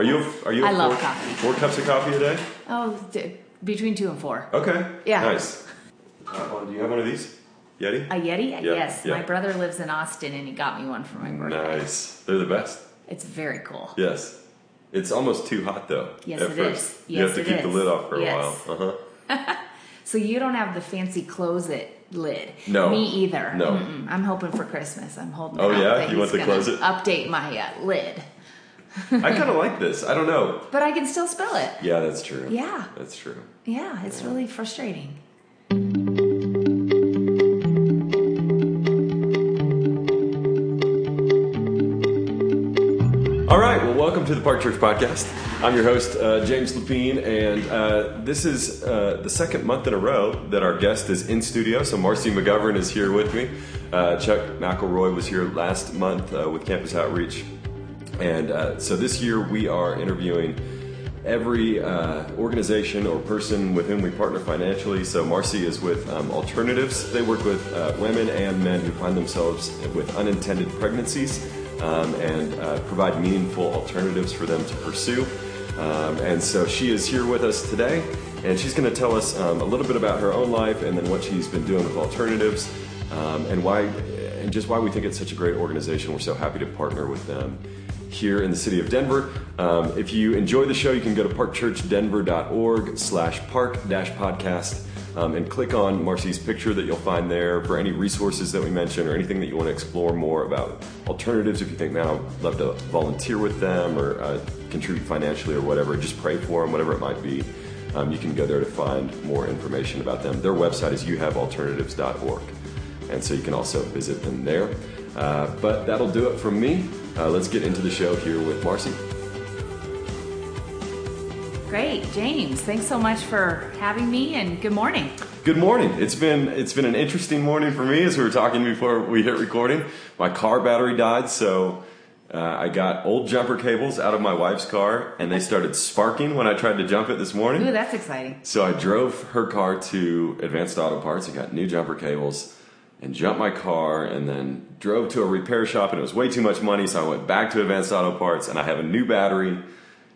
Are you? Are you? I a love four, coffee. Four cups of coffee a day. Oh, d- between two and four. Okay. Yeah. Nice. Uh, do you have one of these? Yeti. A Yeti? Yeah, yes. yeah. My brother lives in Austin and he got me one for my birthday. Nice. They're the best. It's very cool. Yes. It's almost too hot though. Yes, at it first. is. you have to keep the lid off for a Yes. while. Uh huh. So you don't have the fancy close it lid. No. Me either. No. Mm-mm. I'm hoping for Christmas. I'm holding Oh, yeah? You want gonna close it? Update my uh, lid. I kind of like this. I don't know. But I can still spell it. Yeah, that's true. Yeah. That's true. Yeah, it's really frustrating. All right. Well, welcome to the Park Church Podcast. I'm your host, uh, James Lapine, and uh, this is uh, the second month in a row that our guest is in studio. So Marcy McGovern is here with me. Uh, Chuck McElroy was here last month uh, with Campus Outreach, and uh, so this year we are interviewing every uh, organization or person with whom we partner financially. So Marcy is with um, Alternatives. They work with uh, women and men who find themselves with unintended pregnancies um, and uh, provide meaningful alternatives for them to pursue. Um, and so she is here with us today, and she's going to tell us um, a little bit about her own life and then what she's been doing with Alternatives um, and why, and just why we think it's such a great organization. We're so happy to partner with them here in the city of Denver. Um, if you enjoy the show, you can go to parkchurchdenver.org slash park dash podcast um, and click on Marcy's picture that you'll find there for any resources that we mention or anything that you want to explore more about alternatives. If you think, man, I'd love to volunteer with them or uh, contribute financially or whatever, just pray for them, whatever it might be. Um, you can go there to find more information about them. Their website is youhavealternatives.org. And so you can also visit them there. Uh, but that'll do it from me. Uh, let's get into the show here with Marcy. Great, James. Thanks so much for having me and good morning. Good morning. It's been it's been an interesting morning for me as we were talking before we hit recording. My car battery died, so uh, I got old jumper cables out of my wife's car, and they started sparking when I tried to jump it this morning. Ooh, that's exciting. So I drove her car to Advanced Auto Parts and got new jumper cables and jumped my car and then drove to a repair shop and it was way too much money. So I went back to Advanced Auto Parts and I have a new battery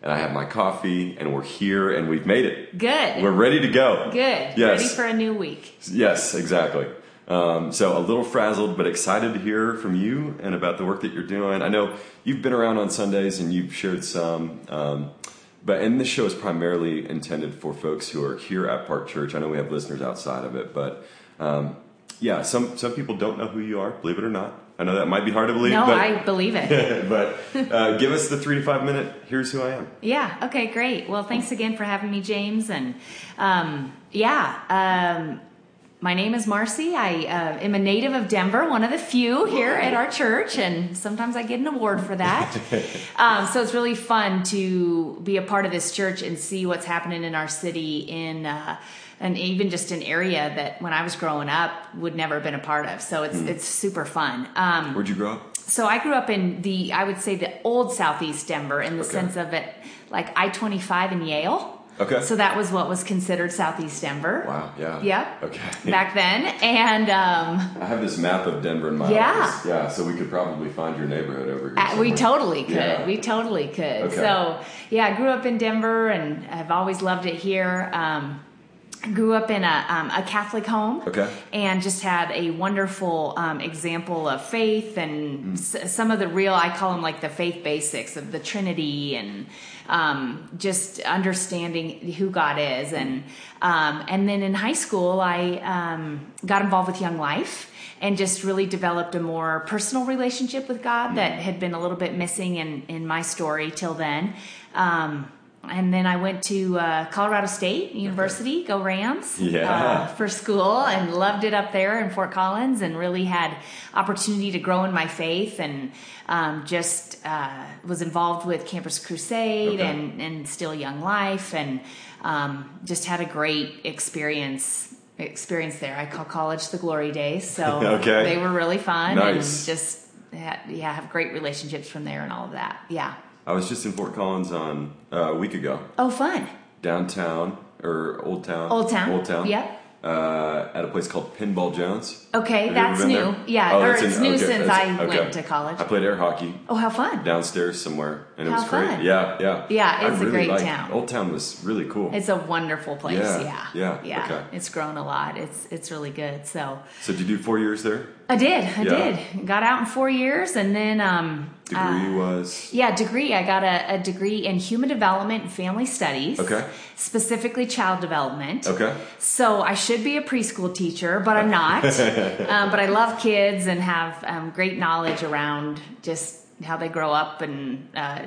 and I have my coffee and we're here and we've made it. Good. We're ready to go. Good. Yes. Ready for a new week. Yes, exactly. Um, so a little frazzled, but excited to hear from you and about the work that you're doing. I know you've been around on Sundays and you've shared some, um, but and this show is primarily intended for folks who are here at Park Church. I know we have listeners outside of it, but um, yeah, some some people don't know who you are. Believe it or not, I know that might be hard to believe. No, but, I believe it. but uh, give us the three to five minute. Here's who I am. Yeah. Okay. Great. Well, thanks again for having me, James. And um, yeah, um, my name is Marcy. I uh, am a native of Denver, one of the few here at our church, and sometimes I get an award for that. um, so it's really fun to be a part of this church and see what's happening in our city in. Uh, and even just an area that when I was growing up would never have been a part of. So it's it's super fun. Um, Where'd you grow up? so I grew up in the, I would say the old Southeast Denver in the Okay. sense of it, like I 25 in Yale. Okay. So that was what was considered Southeast Denver. Wow. Yeah. Yep. Okay. Back then. And um, I have this map of Denver in my Yeah. office. Yeah, so we could probably find your neighborhood over here. uh, we totally could. Yeah. We totally could. Okay. So yeah, I grew up in Denver and I've always loved it here. Um, grew up in a, um, a Catholic home. Okay. And just had a wonderful um, example of faith and Mm. s- some of the real, I call them like the faith basics of the Trinity and um, just understanding who God is. And, um, and then in high school, I um, got involved with Young Life and just really developed a more personal relationship with God that had been a little bit missing in, in my story till then. Um, and then I went to uh, Colorado State University, go Rams, Yeah. uh, for school, and loved it up there in Fort Collins, and really had opportunity to grow in my faith, and um, just uh, was involved with Campus Crusade Okay. and and Still Young Life, and um, just had a great experience experience there. I call college the glory days, so Okay. they were really fun, Nice. and just had, yeah, have great relationships from there and all of that. Yeah. I was just in Fort Collins on uh, a week ago, Oh, fun. downtown or Old Town. Old Town. Old Town. Yep. uh, at a place called Pinball Jones. Okay, Have that's new. there? Yeah, Oh, or that's it's in- new okay, since I okay. went to college. I played air hockey Oh, how fun! downstairs somewhere, and it How was great. fun. Yeah, yeah, Yeah, it's a great liked- town. Old Town was really cool. It's a wonderful place. Yeah, Yeah, yeah, yeah. okay. It's grown a lot. It's it's really good. So so did you do four years there? I did. I Yeah. did. Got out in four years, and then um, Degree uh, was Yeah, degree. I got a, a degree in human development and family studies. Okay. Specifically child development. okay. So I should be a preschool teacher, but I'm not. um, but I love kids and have um, great knowledge around just how they grow up and uh,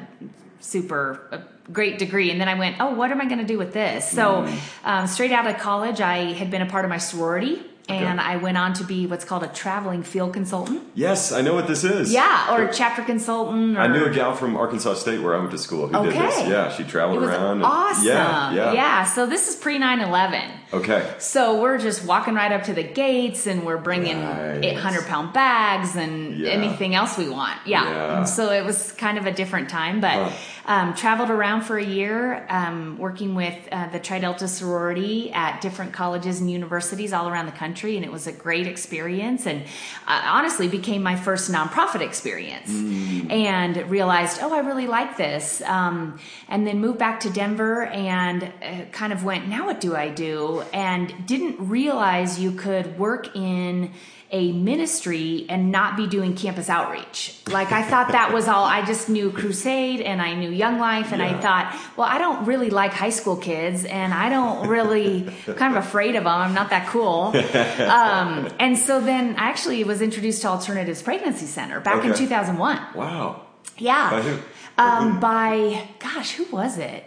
super uh, great degree. And then I went, oh, what am I going to do with this? So um, straight out of college, I had been a part of my sorority. And Okay. I went on to be what's called a traveling field consultant. Yes, I know what this is. Yeah, or a chapter consultant. Or, I knew a gal from Arkansas State where I went to school who did this. Okay. Yeah, she traveled around. and- awesome. yeah, yeah, So this is pre 9 11. Okay. So we're just walking right up to the gates and we're bringing Right. 800 pound bags and Yeah. anything else we want. Yeah. Yeah. So it was kind of a different time, but Huh. um, traveled around for a year um, working with uh, the Tri Delta sorority at different colleges and universities all around the country. And it was a great experience and uh, honestly became my first nonprofit experience Mm. and realized, oh, I really like this. Um, and then moved back to Denver and uh, kind of went, now what do I do? And didn't realize you could work in a ministry and not be doing campus outreach. Like I thought that was all. I just knew Crusade and I knew Young Life, and I thought, well, I don't really like high school kids, and I don't really I'm kind of afraid of them. I'm not that cool. Um, and so then I actually was introduced to Alternatives Pregnancy Center back in 2001. Wow. Yeah. By who? Um, by gosh, who was it?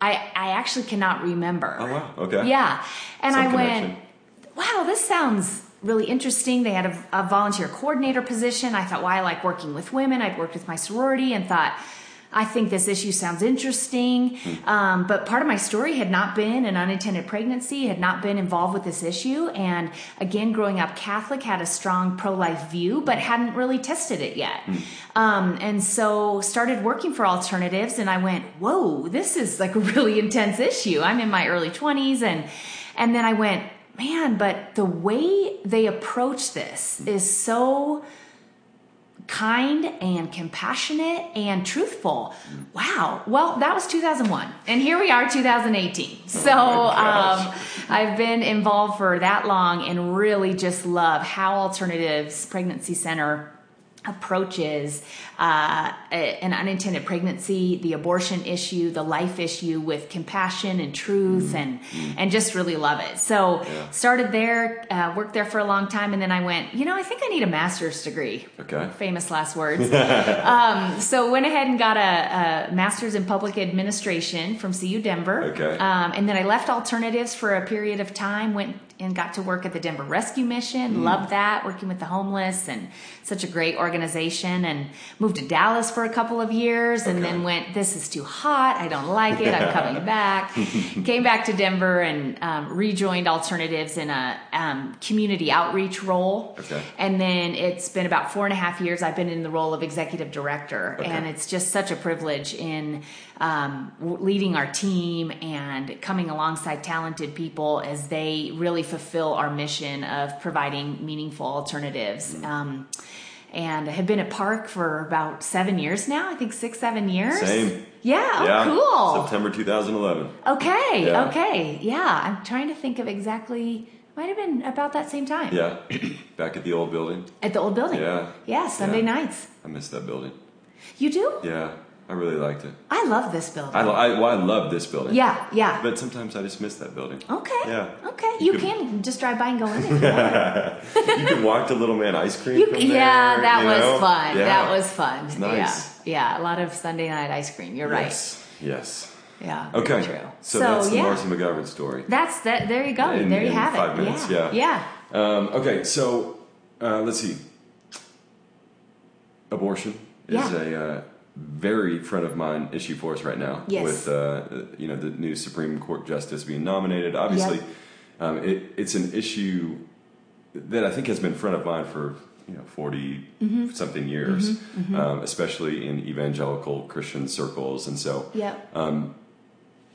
I I actually cannot remember. Oh wow. Okay. Yeah, and Some I went, connection. Wow, this sounds really interesting. They had a, a volunteer coordinator position. I thought, well, I like working with women. I'd worked with my sorority and thought. I think this issue sounds interesting, Hmm. um, but part of my story had not been an unintended pregnancy, had not been involved with this issue. And again, growing up Catholic, had a strong pro life view, but hadn't really tested it yet. Um, and so started working for alternatives, and I went, whoa, this is like a really intense issue. I'm in my early 20s, and and then I went, man, but the way they approach this is so kind and compassionate and truthful. Wow. Well, that was 2001. And here we are 2018. So, gosh. um, I've been involved for that long and really just love how Alternatives Pregnancy Center approaches uh, an unintended pregnancy, the abortion issue, the life issue with compassion and truth, and and just really love it. So Yeah. started there, uh, worked there for a long time, and then I went, you know, I think I need a master's degree. Okay. Famous last words. um, so went ahead and got a, a master's in public administration from CU Denver. Okay. Um, and then I left alternatives for a period of time. Went and got to work at the Denver Rescue Mission. Mm. Loved that, working with the homeless and such a great organization. And moved to Dallas for a couple of years, and then went. This is too hot. I don't like it. I'm coming back. Came back to Denver and um, rejoined alternatives in a um, community outreach role. Okay. And then it's been about four and a half years I've been in the role of executive director. Okay. And it's just such a privilege in um, leading our team and coming alongside talented people as they really fulfill our mission of providing meaningful alternatives. Mm. Um, and I have been at Park for about seven years now, I think six, seven years. Same. Yeah, oh, cool. September 2011. Okay, Yeah. okay. Yeah, I'm trying to think of exactly, might have been about that same time. Yeah. Back at the old building. At the old building. Yeah. Yeah, Sunday Yeah. nights. I miss that building. You do? Yeah. I really liked it. I love this building. I, I, well, I love this building. yeah, yeah. But sometimes I just miss that building. okay. Yeah. Okay. You You, could- can just drive by and go in if you could walk to Little Man Ice Cream You- yeah, there, that was know? fun. Yeah. That was fun. It's nice. Yeah. Yeah. A lot of Sunday night ice cream. You're Yes. Yes. right. Yeah. Okay. True. So, that's the yeah. Marcy McGovern story. That's that. There you go. In- there you in have five it. minutes, yeah. yeah. Um, okay, so uh, let's see. Abortion is a uh, very front of mind issue for us right now. Yes. With uh, you know the new Supreme Court justice being nominated, obviously, Yep. um, it, it's an issue that I think has been front of mind for you know 40 Mm-hmm. something years, Um, especially in evangelical Christian circles, and so Yep. Uh,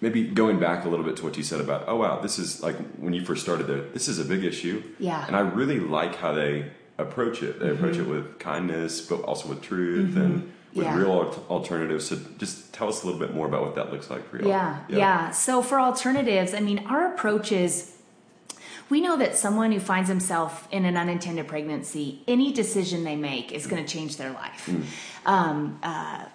maybe going back a little bit to what you said about, oh wow, this is like when you first started there, this is a big issue. Yeah. And I really like how they approach it. They approach it with kindness, but also with truth and with Yeah. real alternatives. So just tell us a little bit more about what that looks like for you. Yeah, yeah. So for alternatives, I mean, our approach is we know that someone who finds himself in an unintended pregnancy, any decision they make is going to change their life. Um, uh,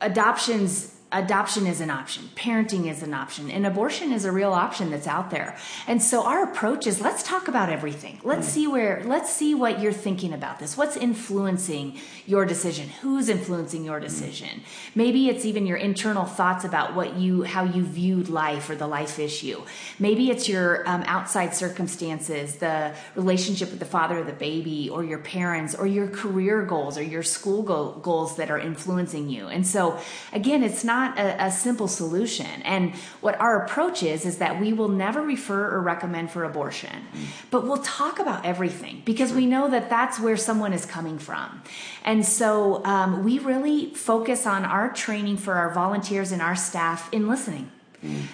adoptions. Adoption is an option. Parenting is an option. And abortion is a real option that's out there. And so our approach is let's talk about everything. Let's see where, let's see what you're thinking about this. What's influencing your decision? Who's influencing your decision? Maybe it's even your internal thoughts about what you, how you viewed life or the life issue. Maybe it's your um, outside circumstances, the relationship with the father of the baby or your parents or your career goals or your school go- goals that are influencing you. And so again, it's not a, a simple solution. And what our approach is, is that we will never refer or recommend for abortion, but we'll talk about everything because we know that that's where someone is coming from. And so um, we really focus on our training for our volunteers and our staff in listening.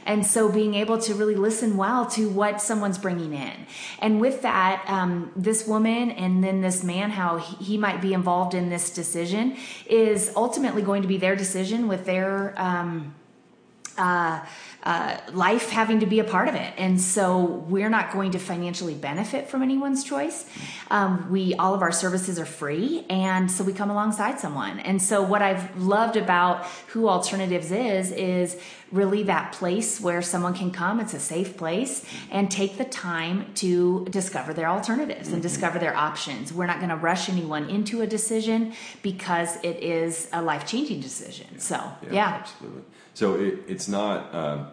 And so being able to really listen well to what someone's bringing in. And with that, um, this woman and then this man, how he, he might be involved in this decision is ultimately going to be their decision with their, um, uh, uh, life having to be a part of it. And so we're not going to financially benefit from anyone's choice. Um, we, all of our services are free. And so we come alongside someone. And so what I've loved about who alternatives is, is really that place where someone can come. It's a safe place and take the time to discover their alternatives and discover their options. We're not going to rush anyone into a decision because it is a life changing decision. So yeah. absolutely. So it, it's not um,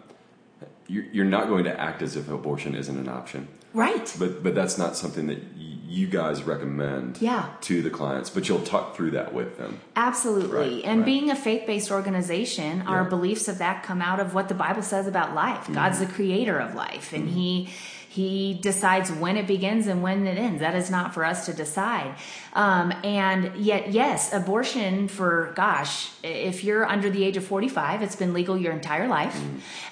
you're, you're not going to act as if abortion isn't an option, Right. but but that's not something that you guys recommend Yeah. to the clients. But you'll talk through that with them. Absolutely. Right, and right. being a faith based organization, our beliefs of that come out of what the Bible says about life. God's the creator of life, and He he decides when it begins and when it ends. That is not for us to decide. Um, and yet, yes, abortion for gosh, if you're under the age of 45, it's been legal your entire life,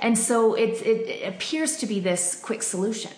and so it, it appears to be this quick solution.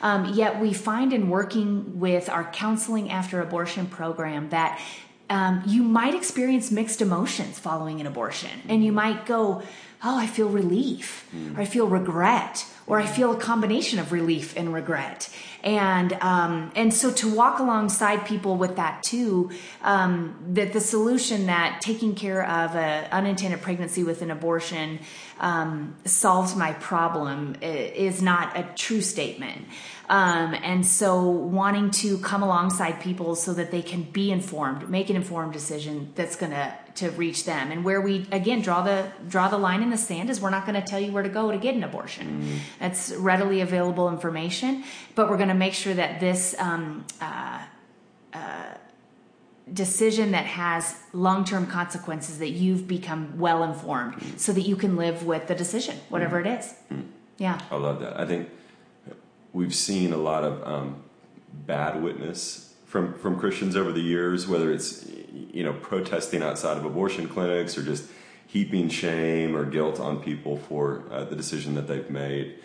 Um, yet we find in working with our counseling after abortion program that um, you might experience mixed emotions following an abortion, and you might go, "Oh, I feel relief," or "I feel regret," or "I feel a combination of relief and regret." And um, and so to walk alongside people with that too, um, that the solution that taking care of an unintended pregnancy with an abortion um, solves my problem is not a true statement. Um, and so wanting to come alongside people so that they can be informed, make an informed decision that's going to to reach them. And where we again draw the draw the line in the sand is we're not going to tell you where to go to get an abortion. That's readily available information, but we're going to make sure that this um, uh, decision that has long-term consequences that you've become well informed so that you can live with the decision whatever it is yeah I love that. I think we've seen a lot of um, bad witness from from Christians over the years, whether it's you know protesting outside of abortion clinics or just heaping shame or guilt on people for uh, the decision that they've made.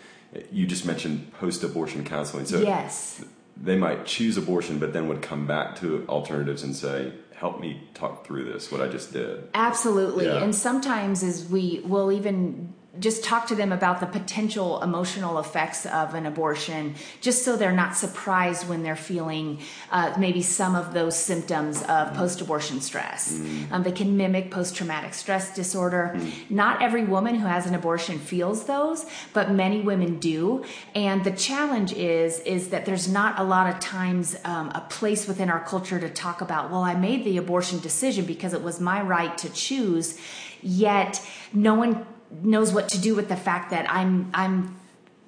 You just mentioned post-abortion counseling, so yes they might choose abortion, but then would come back to alternatives and say, "Help me talk through this. What I just did." Absolutely. Yeah. And sometimes as we will even just talk to them about the potential emotional effects of an abortion, just so they're not surprised when they're feeling uh, maybe some of those symptoms of post-abortion stress. Um, they can mimic post-traumatic stress disorder. Not every woman who has an abortion feels those, but many women do. And the challenge is is that there's not a lot of times um, a place within our culture to talk about. Well, I made the abortion decision because it was my right to choose. Yet no one knows what to do with the fact that I'm I'm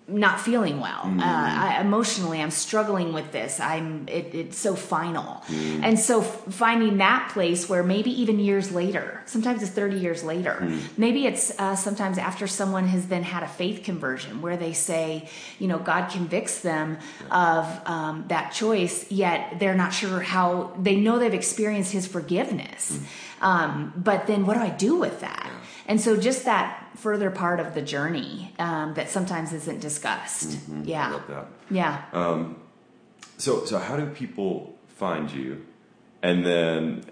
not feeling well. Uh, I, emotionally i'm struggling with this. I'm it, it's so final. And so f- finding that place where maybe even years later sometimes it's 30 years later maybe it's uh, sometimes after someone has then had a faith conversion where they say you know god convicts them of um, that choice yet they're not sure how they know they've experienced his forgiveness. Um, but then what do i do with that And so just that further part of the journey um, that sometimes isn't discussed. Mm-hmm. I Yeah. love that. Yeah. So, so how do people find you? And then,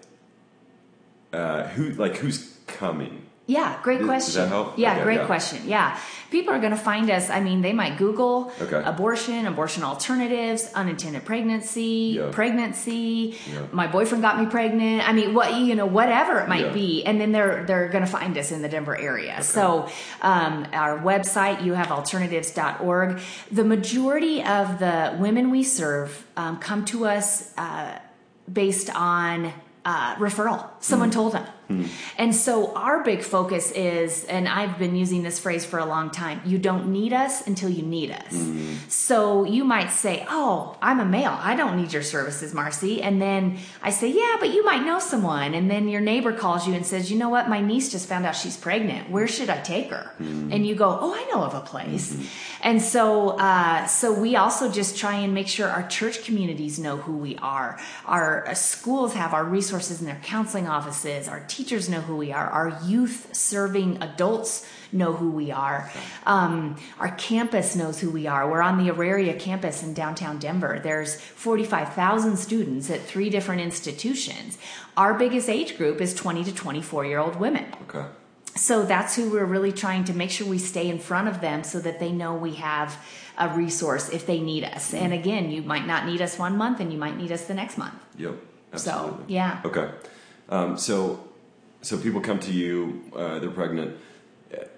uh, who like who's coming? Yeah, great Does- question. does that help? Yeah, Okay, great yeah. question. Yeah. People are going to find us. I mean, they might Google Okay. abortion, abortion alternatives, unintended pregnancy, Yeah. pregnancy, Yeah. my boyfriend got me pregnant. I mean, what, you know, whatever it might be. And then they're, they're going to find us in the Denver area. So, um, our website, you have youhavealternatives.org, the majority of the women we serve, um, come to us, uh, based on uh, referral. Someone Mm. told them. And so our big focus is, and I've been using this phrase for a long time you don't need us until you need us. So you might say, Oh, I'm a male. I don't need your services, Marcy. And then I say, Yeah, but you might know someone. And then your neighbor calls you and says, You know what? My niece just found out she's pregnant. Where should I take her? And you go, Oh, I know of a place. And so, uh, so we also just try and make sure our church communities know who we are. Our uh, schools have our resources in their counseling offices. Our teachers know who we are. Our youth serving adults know who we are. Um, our campus knows who we are. We're on the Auraria campus in downtown Denver. There's 45,000 students at three different institutions. Our biggest age group is 20 to 24 year old women. Okay. So that's who we're really trying to make sure we stay in front of them so that they know we have a resource if they need us. And again, you might not need us one month and you might need us the next month. Yep. So, yeah. Okay. Um, so, so people come to you. Uh, they're pregnant.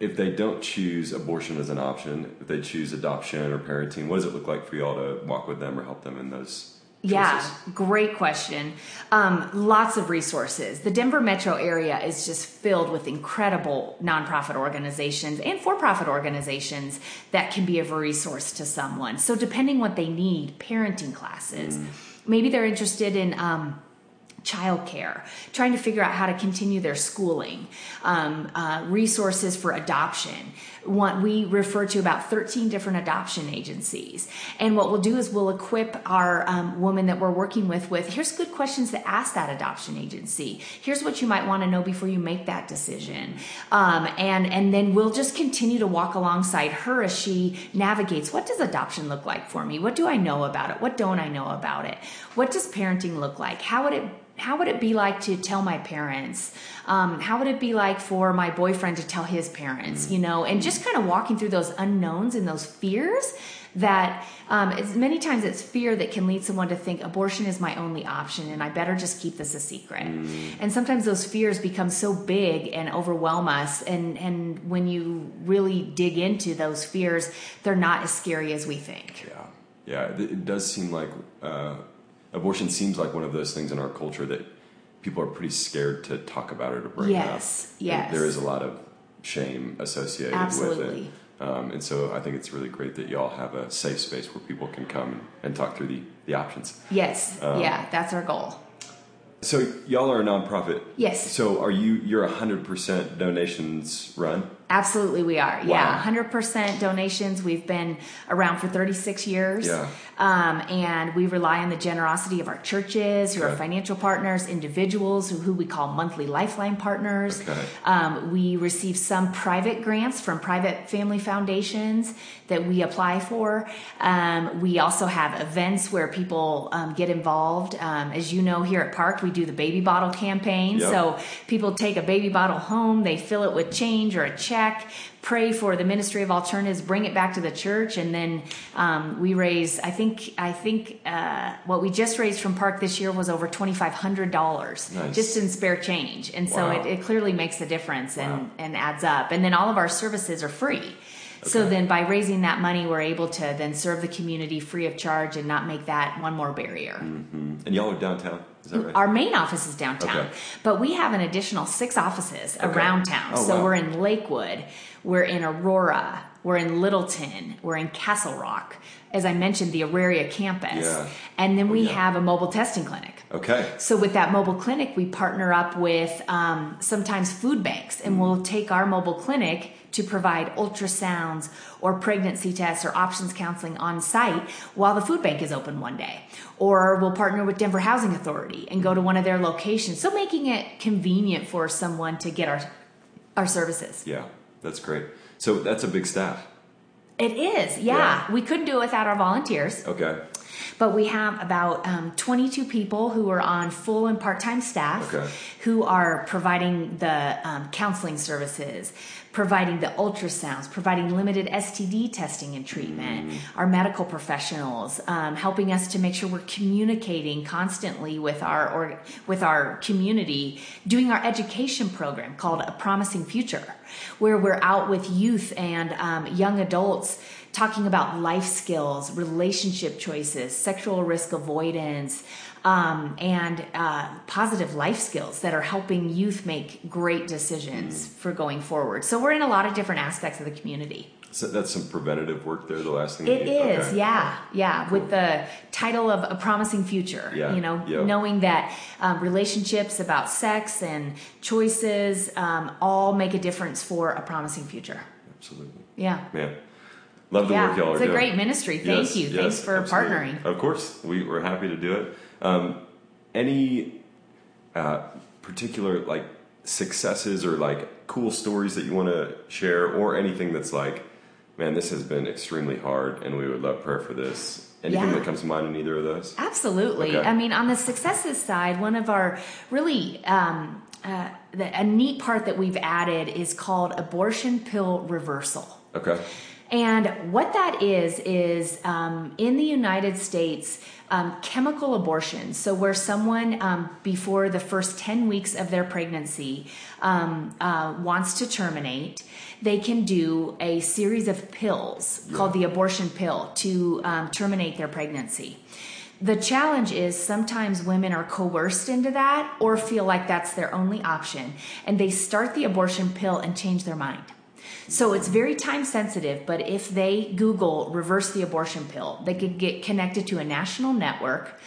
If they don't choose abortion as an option, if they choose adoption or parenting, what does it look like for y'all to walk with them or help them in those? Yeah, great question. Um, lots of resources. The Denver metro area is just filled with incredible nonprofit organizations and for profit organizations that can be of a resource to someone. So, depending what they need, parenting classes, maybe they're interested in. Um, childcare, trying to figure out how to continue their schooling, um, uh, resources for adoption. One, we refer to about 13 different adoption agencies. And what we'll do is we'll equip our um, woman that we're working with with here's good questions to ask that adoption agency. Here's what you might want to know before you make that decision. Um, and, and then we'll just continue to walk alongside her as she navigates what does adoption look like for me? What do I know about it? What don't I know about it? What does parenting look like? How would it how would it be like to tell my parents? Um, how would it be like for my boyfriend to tell his parents? You know, and just kind of walking through those unknowns and those fears that um, many times it's fear that can lead someone to think abortion is my only option and I better just keep this a secret. And sometimes those fears become so big and overwhelm us. And, and when you really dig into those fears, they're not as scary as we think. Yeah, yeah. It it does seem like uh, abortion seems like one of those things in our culture that people are pretty scared to talk about it or bring Yes, up. yes. There is a lot of shame associated with it. Um, and so I think it's really great that y'all have a safe space where people can come and, talk through the, the options. Yes, yeah, that's our goal. So y'all are a nonprofit. Yes. So are you? You're hundred percent donations run. Absolutely, we are. Yeah, hundred percent donations. We've been around for thirty six years. Yeah. Um, and we rely on the generosity of our churches, who are financial partners, individuals who, who we call monthly lifeline partners. Okay. Um, we receive some private grants from private family foundations that we apply for. Um, we also have events where people um, get involved. Um, as you know, here at Park, we do the baby bottle campaign. Yep. So people take a baby bottle home, they fill it with change or a check, pray for the Ministry of Alternatives, bring it back to the church, and then um, we raise. I think I think uh, what we just raised from Park this year was over twenty five hundred dollars Nice. just in spare change, and so Wow. it, it clearly makes a difference and Wow. and adds up. And then all of our services are free. So then by raising that money, we're able to then serve the community free of charge and not make that one more barrier. And y'all are downtown. Right? Our main office is downtown, Okay. but we have an additional six offices Okay. around town. Oh, so wow. we're in Lakewood, we're in Aurora, we're in Littleton, we're in Castle Rock. As I mentioned, the Auraria campus. Yeah. And then we yeah. have a mobile testing clinic. okay. So with that mobile clinic, we partner up with um, sometimes food banks, and we'll take our mobile clinic to provide ultrasounds or pregnancy tests or options counseling on site while the food bank is open one day. Or we'll partner with Denver Housing Authority and go to one of their locations. So making it convenient for someone to get our our services. Yeah, that's great. So that's a big staff. It is, yeah. Yeah. We couldn't do it without our volunteers. Okay. But we have about um, 22 people who are on full and part time staff Okay. who are providing the um, counseling services, providing the ultrasounds, providing limited STD testing and treatment, our medical professionals, um, helping us to make sure we're communicating constantly with our or, with our community, doing our education program called A Promising Future, where we're out with youth and um, young adults talking about life skills, relationship choices, sexual risk avoidance, um, and uh, positive life skills that are helping youth make great decisions for going forward. So we're in a lot of different aspects of the community. So that's some preventative work there. The last thing It is, okay. yeah, yeah. With the title of a promising future, Yeah, you know, yeah. knowing that um, relationships about sex and choices um, all make a difference for a promising future. Absolutely. Yeah. Man, love the Yeah, work y'all are doing. it's a great ministry. Thank Yes, you. yes, Thanks for absolutely. partnering. Of course, we, we're happy to do it. Um, any uh, particular like successes or like cool stories that you want to share, or anything that's like, man, this has been extremely hard, and we would love prayer for this. Anything Yeah. that comes to mind in either of those? Absolutely. Okay. I mean, on the successes side, one of our really um, uh, the, a neat part that we've added is called abortion pill reversal. Okay. And what that is, is um, in the United States, um, chemical abortion. So, where someone, um, before the first 10 weeks of their pregnancy, um, uh, wants to terminate, they can do a series of pills called the abortion pill to um, terminate their pregnancy. The challenge is sometimes women are coerced into that or feel like that's their only option, and they start the abortion pill and change their mind. So it's very time sensitive, but if they Google reverse the abortion pill, they could get connected to a national network,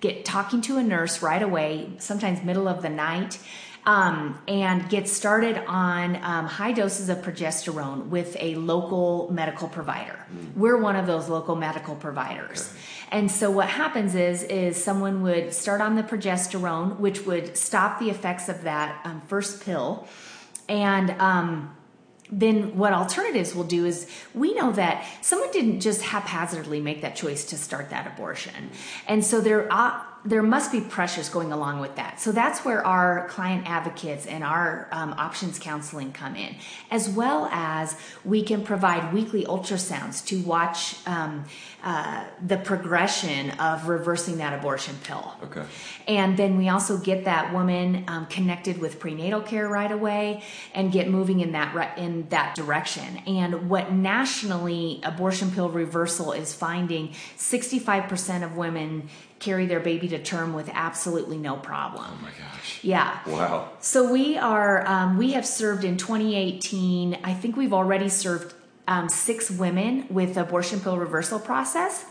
get talking to a nurse right away, sometimes middle of the night, um, and get started on um, high doses of progesterone with a local medical provider. We're one of those local medical providers. And so what happens is is someone would start on the progesterone, which would stop the effects of that um, first pill, and um, then what alternatives will do is we know that someone didn't just haphazardly make that choice to start that abortion. And so there are there must be pressures going along with that. So that's where our client advocates and our um, options counseling come in as well as we can provide weekly ultrasounds to watch um, uh, the progression of reversing that abortion pill Okay. and then we also get that woman um, connected with prenatal care right away and get moving in that re- in that direction. And what nationally abortion pill reversal is finding, 65% of women carry their baby to term with absolutely no problem. Oh my gosh. Yeah. Wow. So we are, um, we have served in 2018. I think we've already served um, six women with abortion pill reversal process.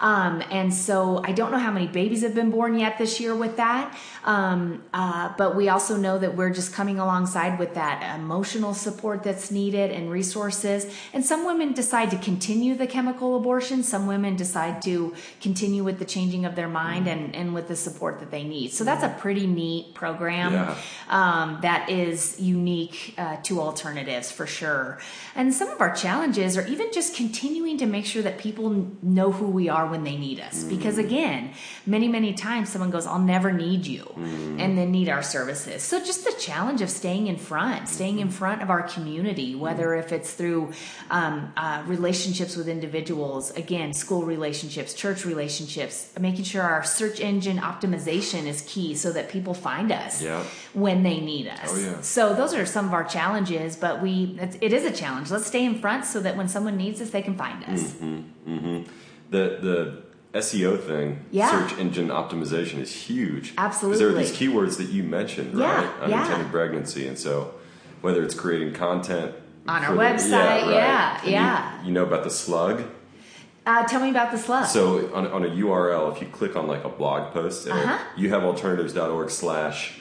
Um, and so I don't know how many babies have been born yet this year with that. Um, uh, but we also know that we're just coming alongside with that emotional support that's needed and resources. And some women decide to continue the chemical abortion. Some women decide to continue with the changing of their mind and, and with the support that they need. So that's a pretty neat program Yeah. um, that is unique uh, to alternatives for sure. And some of our challenges are even just continuing to make sure that people know who we are when they need us. Because again, many, many times someone goes, I'll never need you, and then need our services. So just the challenge of staying in front, staying in front of our community, whether if it's through um, uh, relationships with individuals, again, school relationships, church relationships, making sure our search engine optimization is key so that people find us Yeah. when they need us. Oh, yeah. So those are some of our challenges, but we it's, it is a challenge. Let's stay in front so that when someone needs us, they can find us. Mm-hmm. The the SEO thing, Yeah. search engine optimization, is huge. 'Cause there are these keywords that you mentioned, Yeah, right? yeah. Unintended pregnancy, and so whether it's creating content On our the- website, yeah, And you- yeah. You, know about the slug. Uh, tell me about the slug. So on, on a URL, if you click on like a blog post, it'll- Uh-huh. you have alternatives.org slash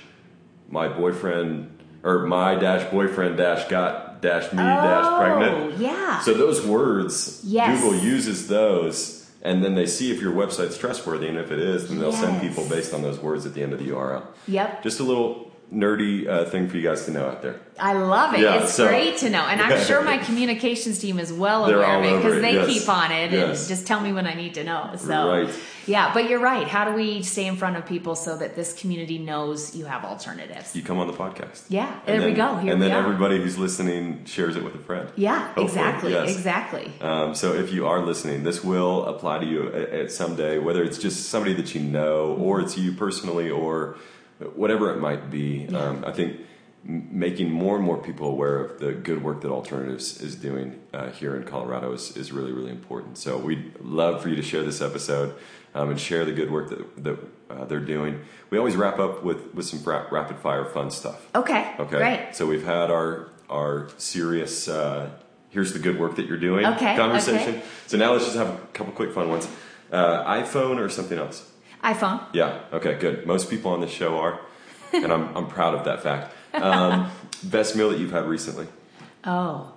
my boyfriend or my dash boyfriend dash got dash me dash pregnant. Oh, yeah. So those words, Yes. Google uses those, and then they see if your website's trustworthy, and if it is, then they'll send people based on those words at the end of the URL. Yep. Just a little nerdy uh, thing for you guys to know out there. I love it. Yeah, it's so- great to know. And I'm sure my communications team is well aware of it because they yes. keep on it Yes. and just tell me when I need to know. So, Right. Yeah, but you're right. How do we stay in front of people so that this community knows you have alternatives? You come on the podcast. Yeah, And there we then- go. Here and then are. everybody who's listening shares it with a friend. Yeah, Hopefully, exactly. yes. Exactly. Um, so if you are listening, this will apply to you at, at some day, whether it's just somebody that you know, or it's you personally, or whatever it might be. Yeah. Um, I think making more and more people aware of the good work that Alternatives is doing uh, here in Colorado is, is really, really important. So we'd love for you to share this episode um, and share the good work that, that uh, they're doing. We always wrap up with, with some fra- rapid fire fun stuff. Okay. Okay. Great. So we've had our our serious. Uh, here's the good work that you're doing. Okay, Conversation. okay. So now let's just have a couple quick fun ones. Uh, iPhone or something else? iPhone. Yeah. Okay. Good. Most people on this show are, and I'm I'm proud of that fact. Um, best meal that you've had recently? Oh,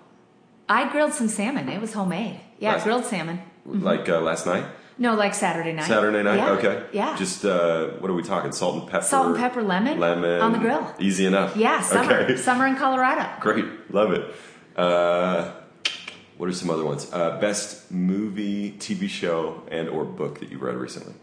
I grilled some salmon. It was homemade. Yeah, Last- grilled salmon. Like uh, last night, No, like Saturday night. Saturday night. Yeah. Okay. Yeah. Just uh, what are we talking? Salt and pepper. Salt and pepper, lemon, Lemon on the grill. Easy enough. yeah, summer, Okay. summer in Colorado. Great, love it. Uh, what are some other ones? Uh, best movie, TV show, and or book that you read recently?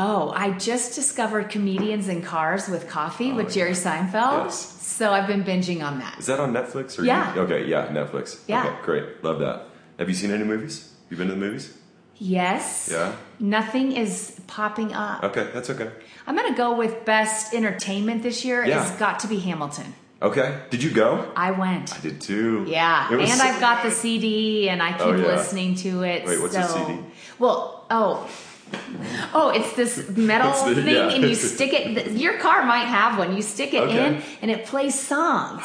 Oh, I just discovered Comedians in Cars with Coffee with Oh, Jerry Seinfeld. Yes. So I've been binging on that. Is that on Netflix? Or Yeah. You, okay, yeah, Netflix. Yeah. Okay, great, love that. Have you seen any movies? You been to the movies? Yes. Yeah. Nothing is popping up. Okay, that's okay. I'm going to go with best entertainment this year. Yeah. It's got to be Hamilton. Okay, did you go? I went. I did too. Yeah, and so- I've got the CD, and I keep Oh, yeah. listening to it. Wait, what's so, a CD? Well, oh, oh, it's this metal It's the- thing, yeah. and you stick it. Your car might have one. You stick it Okay. in, and it plays songs.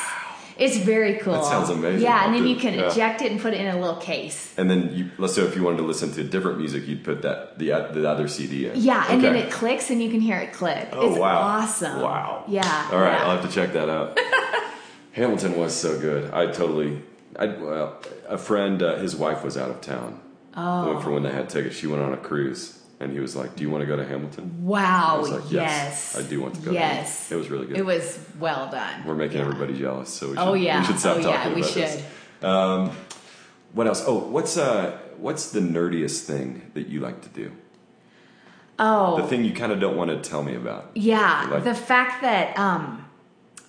It's very cool. That sounds amazing. Yeah, and then you can yeah. eject it and put it in a little case. And then you, let's say if you wanted to listen to different music, you'd put that the the other CD in. Yeah, and then it clicks, and you can hear it click. Oh it's wow! awesome. Wow. Yeah. All right, yeah. I'll have to check that out. Hamilton was so good. I totally. I well, a friend, uh, his wife was out of town. Oh. For when they had tickets. She went on a cruise, and he was like, "Do you want to go to Hamilton?" Wow. I was like, yes. "Yes, I do want to go." Yes. Hamilton." it was really good. It was well done. We're making Yeah. everybody jealous, so we should, Oh yeah. we should stop oh talking yeah. about We this. Um, what else? Oh, what's uh, what's the nerdiest thing that you like to do? Oh. The thing you kind of don't want to tell me about. Yeah, Like- the fact that um,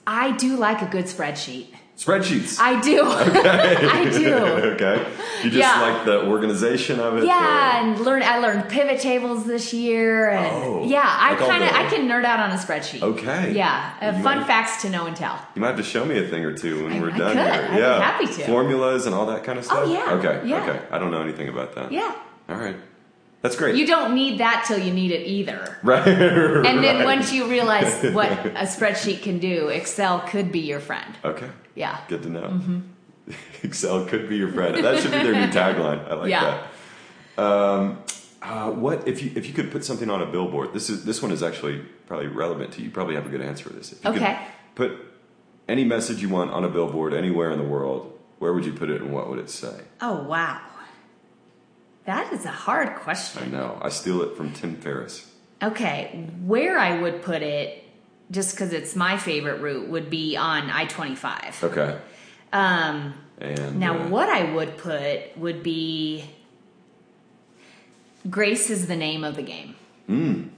I do like a good spreadsheet. Spreadsheets. I do. I do. okay. You just Yeah. like the organization of it. Yeah, and learn. I learned pivot tables this year, and Oh, yeah, I like kind of I can nerd out on a spreadsheet. Okay. Yeah, uh, fun might- facts to know and tell. You might have to show me a thing or two when I- we're I done could. here. Yeah. happy to. Formulas and all that kind of stuff. Oh, yeah. Okay. Yeah. Okay. I don't know anything about that. Yeah, All right. That's great. you don't need that till you need it either. right. And then right. once you realize what a spreadsheet can do, Excel could be your friend. Okay. Yeah. Good to know. Excel could be your friend. That should be their new tagline. I like Yeah. that. Um, uh, what if you if you could put something on a billboard? This is this one is actually probably relevant to you. You probably have a good answer for this. If you Okay. Could put any message you want on a billboard anywhere in the world. Where would you put it, and what would it say? Oh wow, that is a hard question. I know. I steal it from Tim Ferriss. Okay, where I would put it, just because it's my favorite route, would be on I twenty five. Okay. Um, And now, uh, what I would put would be Grace is the name of the game. Mm.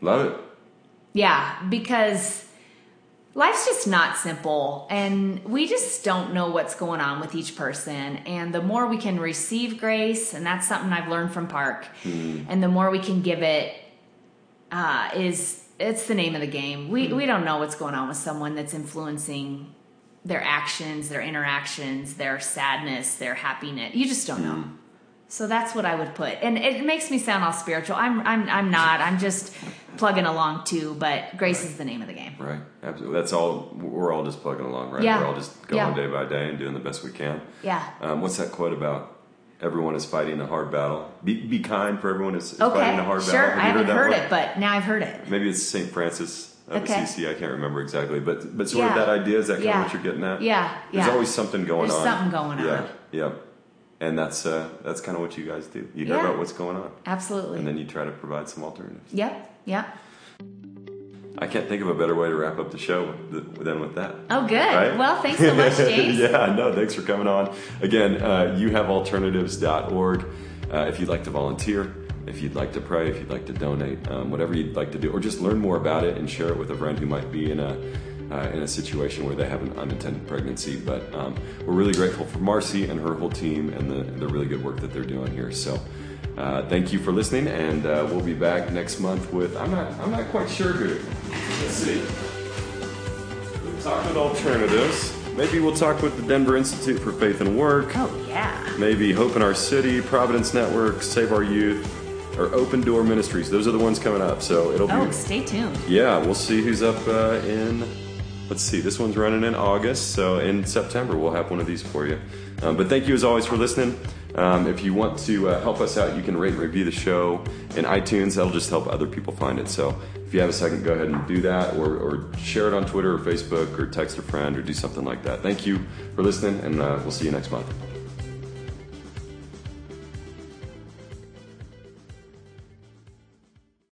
Love it. Yeah, because life's just not simple and we just don't know what's going on with each person. And the more we can receive grace, and that's something I've learned from Park, and the more we can give it, uh, is it's the name of the game. We, we don't know what's going on with someone that's influencing their actions, their interactions, their sadness, their happiness. You just don't know. So that's what I would put, and it makes me sound all spiritual. I'm I'm I'm not. I'm just plugging along too. But grace is the name of the game. Right. Absolutely. That's all. We're all just plugging along, right? Yeah. We're all just going Yeah. day by day and doing the best we can. Yeah. Um, what's that quote about? Everyone is fighting a hard battle. Be, be kind, for everyone is, is Okay. fighting a hard Sure. battle. Have I haven't that heard it, but now I've heard it. Maybe it's St. Francis of Okay. Assisi. I can't remember exactly, but but sort Yeah. of that idea is that kind Yeah. of what you're getting at. Yeah. yeah. There's always something going There's on. something going on. Yeah. Yeah. And that's uh, that's kind of what you guys do. You hear Yeah. about what's going on, Absolutely. and then you try to provide some alternatives. yep. Yep. I can't think of a better way to wrap up the show than with that. Oh, good. Right? Well, thanks so much, James. yeah, no, thanks for coming on. Again, uh, youhavealternatives.org. Uh, if you'd like to volunteer, if you'd like to pray, if you'd like to donate, um, whatever you'd like to do, or just learn more about it and share it with a friend who might be in a uh, in a situation where they have an unintended pregnancy. But um, we're really grateful for Marcy and her whole team and the, the really good work that they're doing here. So. Uh, thank you for listening, and uh, we'll be back next month with I'm not I'm not quite sure who. Let's see. We'll talk with alternatives. Maybe we'll talk with the Denver Institute for Faith and Work. Oh yeah. Maybe Hope in Our City, Providence Network, Save Our Youth, or Open Door Ministries. Those are the ones coming up. So it'll be. Oh, stay tuned. Yeah, we'll see who's up uh, in. Let's see. This one's running in August, so in September we'll have one of these for you. Um, but thank you as always for listening. Um, if you want to uh, help us out, you can rate and review the show in iTunes. That'll just help other people find it. So if you have a second, go ahead and do that, or, or share it on Twitter or Facebook, or text a friend, or do something like that. Thank you for listening, and uh, we'll see you next month.